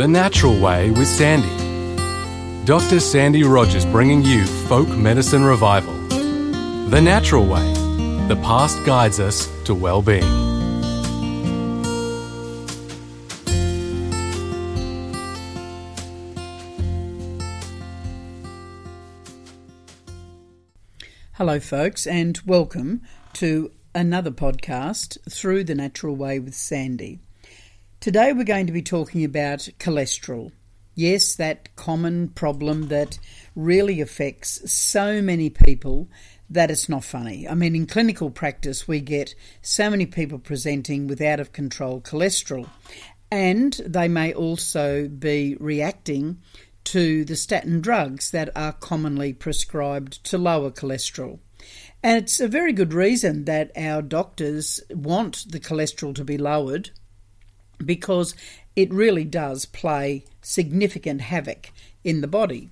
The Natural Way with Sandi. Dr. Sandi Rogers bringing you folk medicine revival. The Natural Way. The past guides us to well-being. Hello, folks, and welcome to another podcast through the natural way with Sandi. Today we're going to be talking about cholesterol. Yes, that common problem that really affects so many people that it's not funny. I mean, in clinical practice, we get so many people presenting with out of control cholesterol, and they may also be reacting to the statin drugs that are commonly prescribed to lower cholesterol. And it's a very good reason that our doctors want the cholesterol to be lowered because it really does play significant havoc in the body.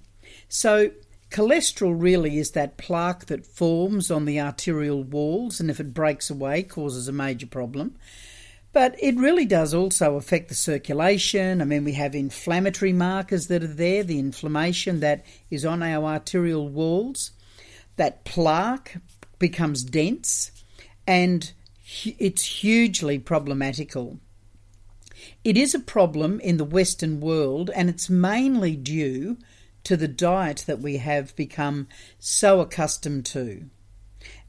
So, cholesterol really is that plaque that forms on the arterial walls, and if it breaks away, causes a major problem. But it really does also affect the circulation. I mean, we have inflammatory markers that are there, the inflammation that is on our arterial walls. That plaque becomes dense and it's hugely problematical. It is a problem in the Western world, and it's mainly due to the diet that we have become so accustomed to.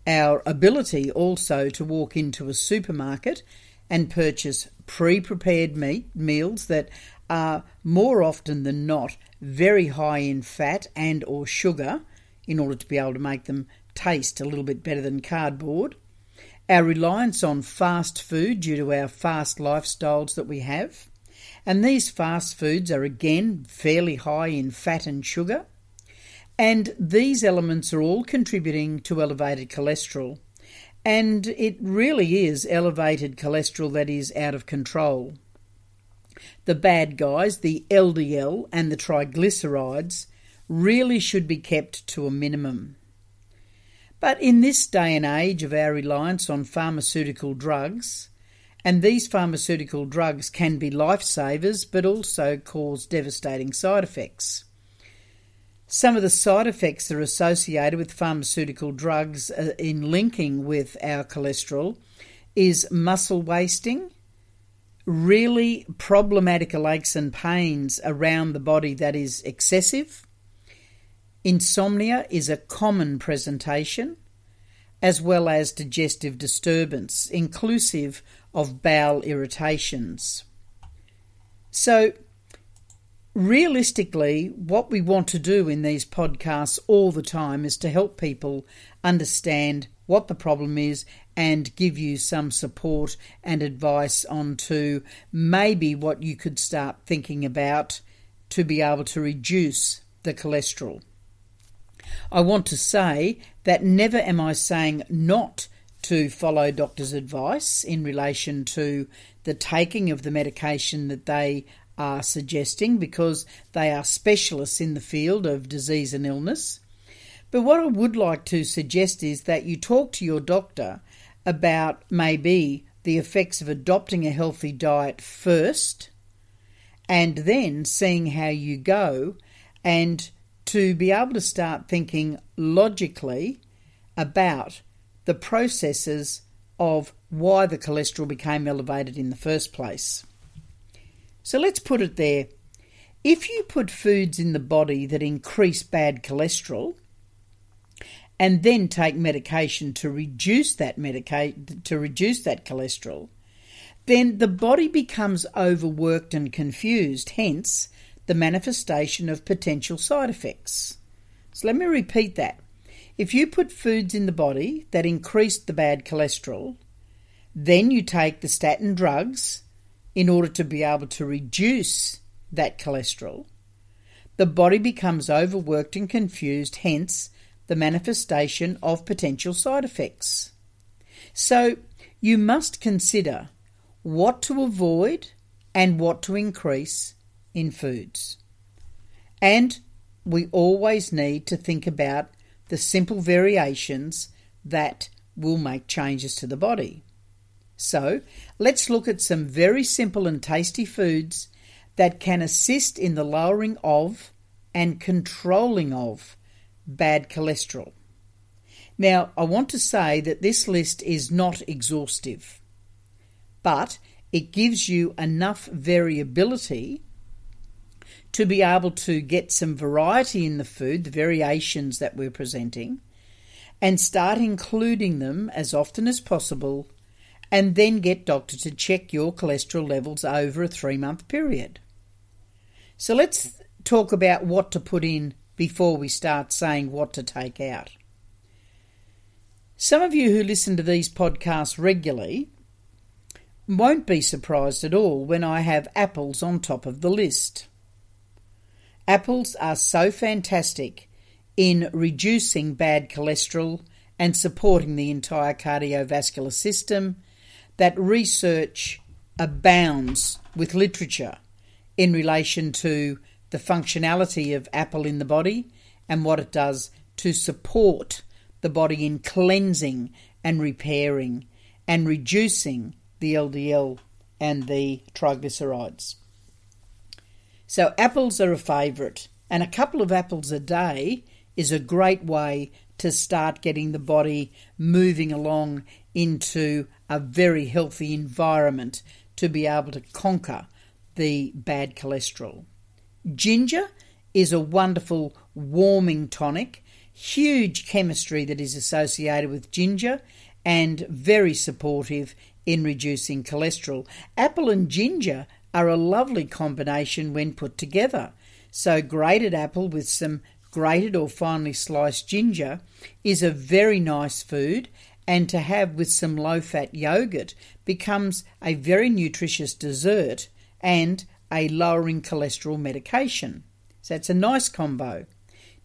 Our ability also to walk into a supermarket and purchase pre prepared meat meals that are more often than not very high in fat and or sugar in order to be able to make them taste a little bit better than cardboard. Our reliance on fast food due to our fast lifestyles that we have. And these fast foods are again fairly high in fat and sugar. And these elements are all contributing to elevated cholesterol. And it really is elevated cholesterol that is out of control. The bad guys, the LDL and the triglycerides, really should be kept to a minimum. But in this day and age of our reliance on pharmaceutical drugs, and these pharmaceutical drugs can be lifesavers but also cause devastating side effects. Some of the side effects that are associated with pharmaceutical drugs uh, in linking with our cholesterol is muscle wasting, really problematic aches and pains around the body that is excessive, Insomnia is a common presentation, as well as digestive disturbance, inclusive of bowel irritations. So, realistically, what we want to do in these podcasts all the time is to help people understand what the problem is and give you some support and advice on to maybe what you could start thinking about to be able to reduce the cholesterol. I want to say that never am I saying not to follow doctors' advice in relation to the taking of the medication that they are suggesting because they are specialists in the field of disease and illness. But what I would like to suggest is that you talk to your doctor about maybe the effects of adopting a healthy diet first and then seeing how you go and to be able to start thinking logically about the processes of why the cholesterol became elevated in the first place. So let's put it there. If you put foods in the body that increase bad cholesterol, and then take medication to reduce that medica- to reduce that cholesterol, then the body becomes overworked and confused. Hence, the manifestation of potential side effects. So let me repeat that. If you put foods in the body that increase the bad cholesterol, then you take the statin drugs in order to be able to reduce that cholesterol, the body becomes overworked and confused, hence the manifestation of potential side effects. So you must consider what to avoid and what to increase in foods. And we always need to think about the simple variations that will make changes to the body. So, let's look at some very simple and tasty foods that can assist in the lowering of and controlling of bad cholesterol. Now, I want to say that this list is not exhaustive, but it gives you enough variability to be able to get some variety in the food, the variations that we're presenting, and start including them as often as possible, and then get doctor to check your cholesterol levels over a three month period. So let's talk about what to put in before we start saying what to take out. Some of you who listen to these podcasts regularly won't be surprised at all when I have apples on top of the list. Apples are so fantastic in reducing bad cholesterol and supporting the entire cardiovascular system that research abounds with literature in relation to the functionality of apple in the body and what it does to support the body in cleansing and repairing and reducing the LDL and the triglycerides. So, apples are a favourite, and a couple of apples a day is a great way to start getting the body moving along into a very healthy environment to be able to conquer the bad cholesterol. Ginger is a wonderful warming tonic, huge chemistry that is associated with ginger, and very supportive in reducing cholesterol. Apple and ginger are a lovely combination when put together. So, grated apple with some grated or finely sliced ginger is a very nice food, and to have with some low fat yogurt becomes a very nutritious dessert and a lowering cholesterol medication. So, it's a nice combo.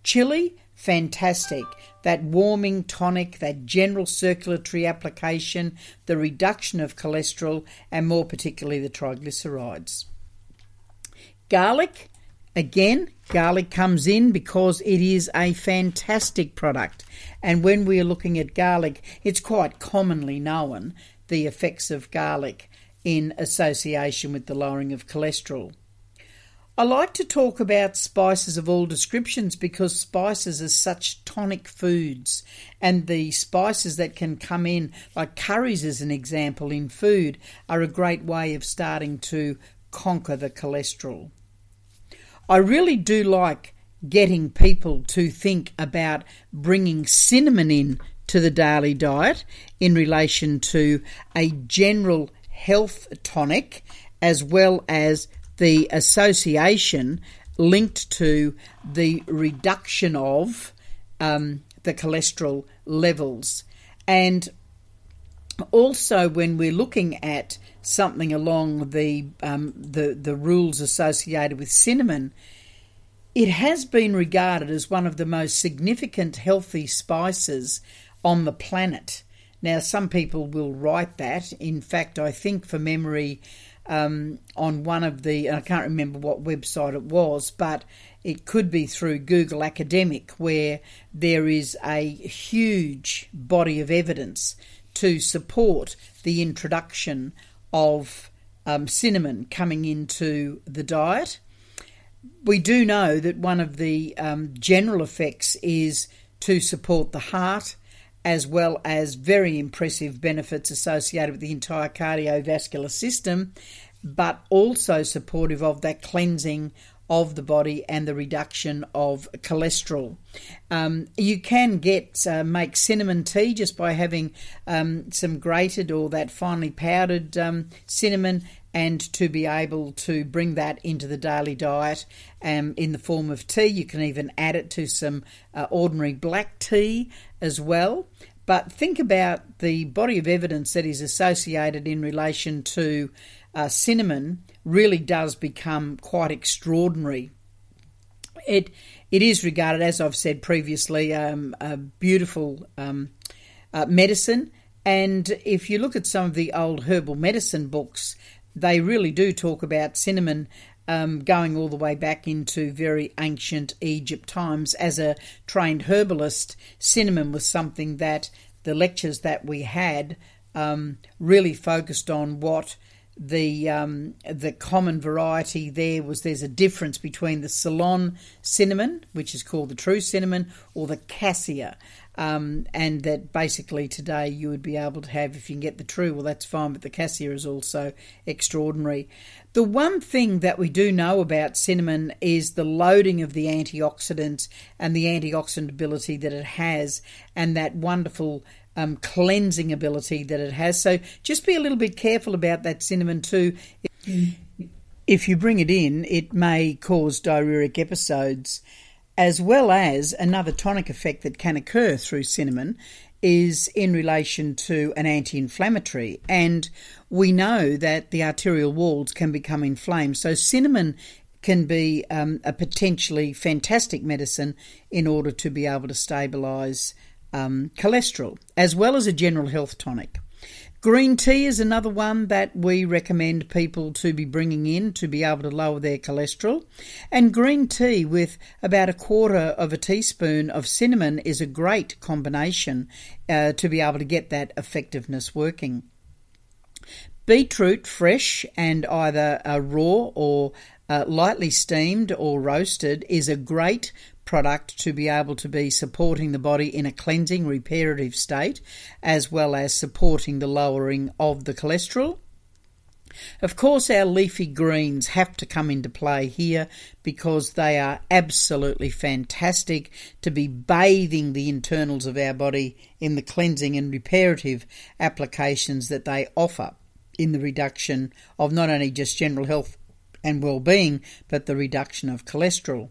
Chili, fantastic. That warming tonic, that general circulatory application, the reduction of cholesterol, and more particularly the triglycerides. Garlic, again, garlic comes in because it is a fantastic product. And when we are looking at garlic, it's quite commonly known the effects of garlic in association with the lowering of cholesterol. I like to talk about spices of all descriptions because spices are such tonic foods, and the spices that can come in, like curries as an example in food, are a great way of starting to conquer the cholesterol. I really do like getting people to think about bringing cinnamon in to the daily diet in relation to a general health tonic as well as the association linked to the reduction of um, the cholesterol levels. And also, when we're looking at something along the, um, the, the rules associated with cinnamon, it has been regarded as one of the most significant healthy spices on the planet. Now, some people will write that. In fact, I think for memory, um, on one of the, I can't remember what website it was, but it could be through Google Academic, where there is a huge body of evidence to support the introduction of um, cinnamon coming into the diet. We do know that one of the um, general effects is to support the heart as well as very impressive benefits associated with the entire cardiovascular system, but also supportive of that cleansing of the body and the reduction of cholesterol. Um, you can get uh, make cinnamon tea just by having um, some grated or that finely powdered um, cinnamon and to be able to bring that into the daily diet um, in the form of tea. You can even add it to some uh, ordinary black tea as well. But think about the body of evidence that is associated in relation to uh, cinnamon really does become quite extraordinary. It it is regarded, as I've said previously, um, a beautiful um, uh, medicine. And if you look at some of the old herbal medicine books, they really do talk about cinnamon um, going all the way back into very ancient Egypt times. As a trained herbalist, cinnamon was something that the lectures that we had um, really focused on what the um, the common variety there was there's a difference between the Ceylon cinnamon, which is called the true cinnamon, or the cassia, um, and that basically today you would be able to have if you can get the true, well that's fine, but the cassia is also extraordinary. The one thing that we do know about cinnamon is the loading of the antioxidants and the antioxidant ability that it has, and that wonderful um, cleansing ability that it has. So just be a little bit careful about that cinnamon too. If you bring it in, it may cause diarrheic episodes, as well as another tonic effect that can occur through cinnamon is in relation to an anti inflammatory. And we know that the arterial walls can become inflamed. So, cinnamon can be um, a potentially fantastic medicine in order to be able to stabilise um, cholesterol, as well as a general health tonic. Green tea is another one that we recommend people to be bringing in to be able to lower their cholesterol. And green tea with about a quarter of a teaspoon of cinnamon is a great combination uh, to be able to get that effectiveness working. Beetroot fresh and either uh, raw or uh, lightly steamed or roasted is a great product to be able to be supporting the body in a cleansing, reparative state, as well as supporting the lowering of the cholesterol. Of course, our leafy greens have to come into play here because they are absolutely fantastic to be bathing the internals of our body in the cleansing and reparative applications that they offer in the reduction of not only just general health and well-being, but the reduction of cholesterol.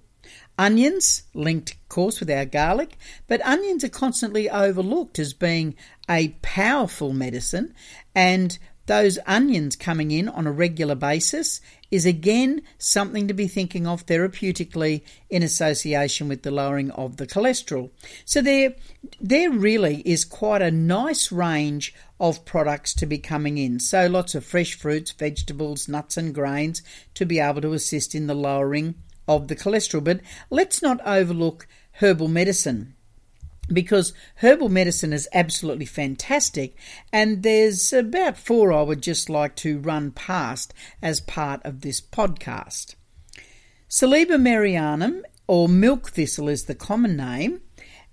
Onions, linked, of course, with our garlic, but onions are constantly overlooked as being a powerful medicine, and those onions coming in on a regular basis is again something to be thinking of therapeutically in association with the lowering of the cholesterol. So there there really is quite a nice range of products to be coming in. So lots of fresh fruits, vegetables, nuts and grains to be able to assist in the lowering of the cholesterol. But let's not overlook herbal medicine because herbal medicine is absolutely fantastic, and there's about four I would just like to run past as part of this podcast. Silybum marianum, or milk thistle, is the common name,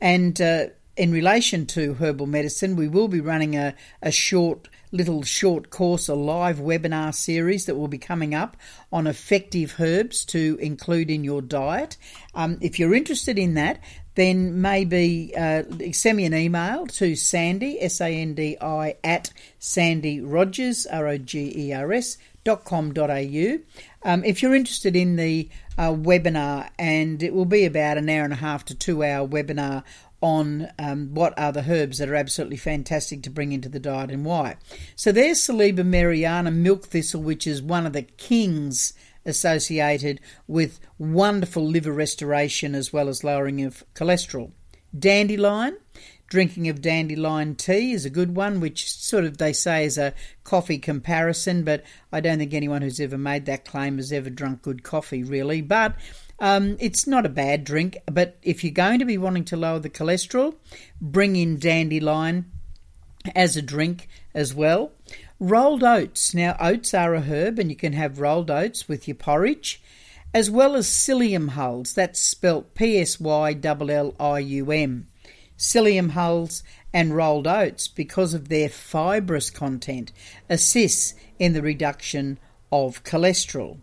and uh, in relation to herbal medicine, we will be running a, a short little short course, a live webinar series that will be coming up on effective herbs to include in your diet. Um, if you're interested in that, then maybe uh, send me an email to Sandi, S A N D I, at Sandi Rogers, R O G E R S, dot com dot au. Um, if you're interested in the uh, webinar, and it will be about an hour and a half to two hour webinar on um, what are the herbs that are absolutely fantastic to bring into the diet and why. So there's Silybum mariana milk thistle, which is one of the kings associated with wonderful liver restoration as well as lowering of cholesterol. Dandelion, drinking of dandelion tea is a good one, which sort of they say is a coffee comparison, but I don't think anyone who's ever made that claim has ever drunk good coffee, really. But um, it's not a bad drink, but if you're going to be wanting to lower the cholesterol, bring in dandelion as a drink as well. Rolled oats. Now, oats are a herb, and you can have rolled oats with your porridge, as well as psyllium hulls. That's spelt P S Y L L I U M. Psyllium hulls and rolled oats, because of their fibrous content, assists in the reduction of cholesterol.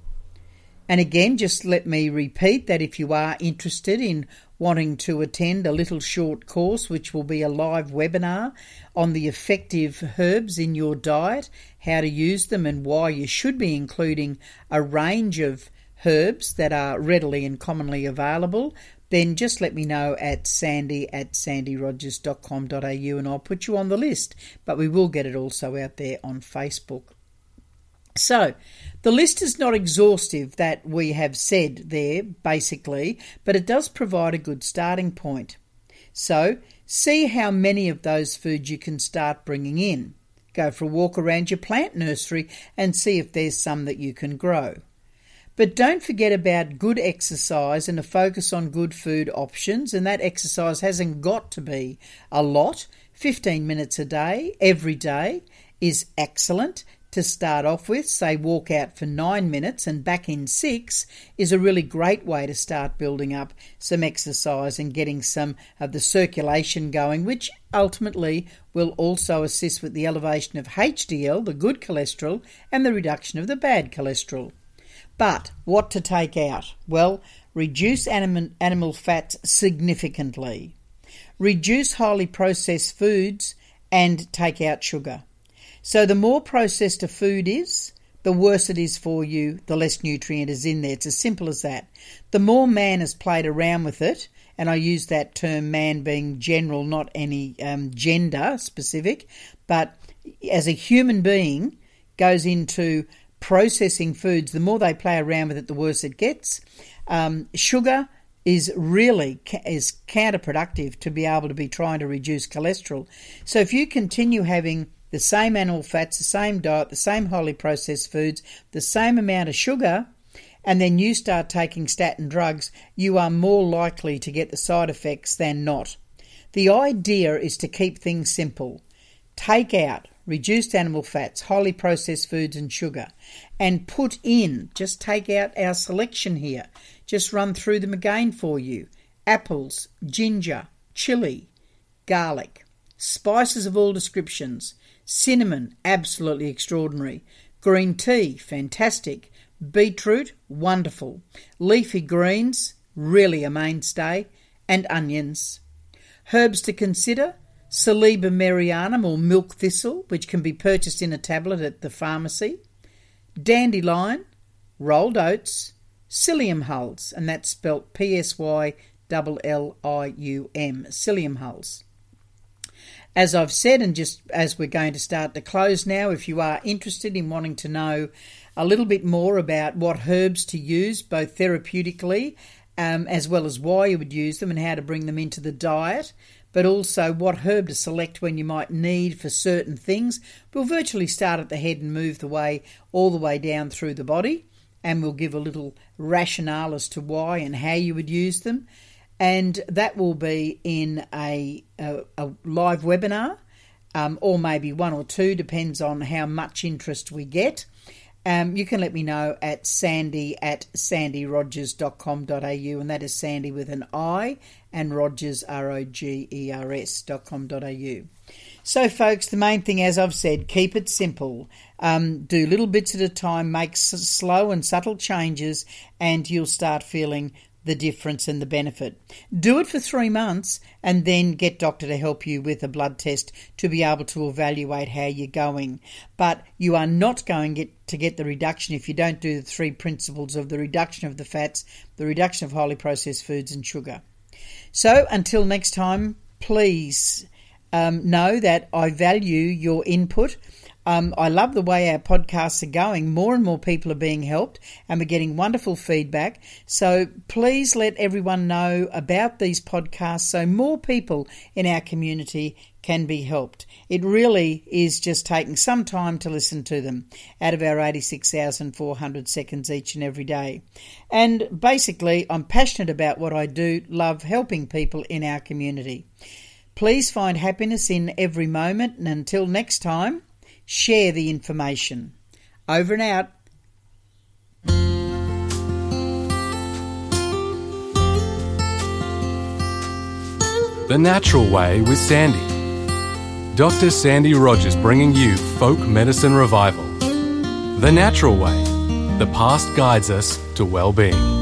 And again, just let me repeat that if you are interested in wanting to attend a little short course, which will be a live webinar on the effective herbs in your diet, how to use them, and why you should be including a range of herbs that are readily and commonly available, then just let me know at sandi at sandirogers.com.au and I'll put you on the list. But we will get it also out there on Facebook. So, the list is not exhaustive that we have said there, basically, but it does provide a good starting point. So, see how many of those foods you can start bringing in. Go for a walk around your plant nursery and see if there's some that you can grow. But don't forget about good exercise and a focus on good food options, and that exercise hasn't got to be a lot 15 minutes a day, every day, is excellent to start off with, say walk out for nine minutes and back in six, is a really great way to start building up some exercise and getting some of the circulation going, which ultimately will also assist with the elevation of HDL, the good cholesterol, and the reduction of the bad cholesterol. But what to take out? Well, reduce animal, animal fats significantly, reduce highly processed foods, and take out sugar. So the more processed a food is, the worse it is for you, the less nutrient is in there. It's as simple as that. The more man has played around with it, and I use that term man being general, not any um, gender specific, but as a human being goes into processing foods, the more they play around with it, the worse it gets. Um, sugar is really is counterproductive to be able to be trying to reduce cholesterol. So if you continue having the same animal fats, the same diet, the same highly processed foods, the same amount of sugar, and then you start taking statin drugs, you are more likely to get the side effects than not. The idea is to keep things simple. Take out reduced animal fats, highly processed foods, and sugar, and put in, just take out our selection here, just run through them again for you apples, ginger, chili, garlic, spices of all descriptions, Cinnamon, absolutely extraordinary. Green tea, fantastic. Beetroot, wonderful. Leafy greens, really a mainstay. And onions. Herbs to consider Silybum marianum or milk thistle, which can be purchased in a tablet at the pharmacy. Dandelion, rolled oats, psyllium hulls, and that's spelt P S Y L L I U M, psyllium hulls. As I've said, and just as we're going to start to close now, if you are interested in wanting to know a little bit more about what herbs to use, both therapeutically um, as well as why you would use them and how to bring them into the diet, but also what herb to select when you might need for certain things, we'll virtually start at the head and move the way all the way down through the body. And we'll give a little rationale as to why and how you would use them and that will be in a, a, a live webinar, um, or maybe one or two, depends on how much interest we get. Um, you can let me know at sandi at sandirogers.com.au, and that is Sandi with an I and Rogers, R O G E R S.com.au. So, folks, the main thing, as I've said, keep it simple. Um, do little bits at a time, make s- slow and subtle changes, and you'll start feeling the difference and the benefit. Do it for three months and then get doctor to help you with a blood test to be able to evaluate how you're going. But you are not going get, to get the reduction if you don't do the three principles of the reduction of the fats, the reduction of highly processed foods and sugar. So until next time, please um, know that I value your input. Um, I love the way our podcasts are going. More and more people are being helped, and we're getting wonderful feedback. So please let everyone know about these podcasts so more people in our community can be helped. It really is just taking some time to listen to them out of our 86,400 seconds each and every day. And basically, I'm passionate about what I do, love helping people in our community. Please find happiness in every moment, and until next time, share the information. Over and out. The Natural Way with Sandi. Dr. Sandi Rogers bringing you folk medicine revival. The Natural Way. The past guides us to well-being.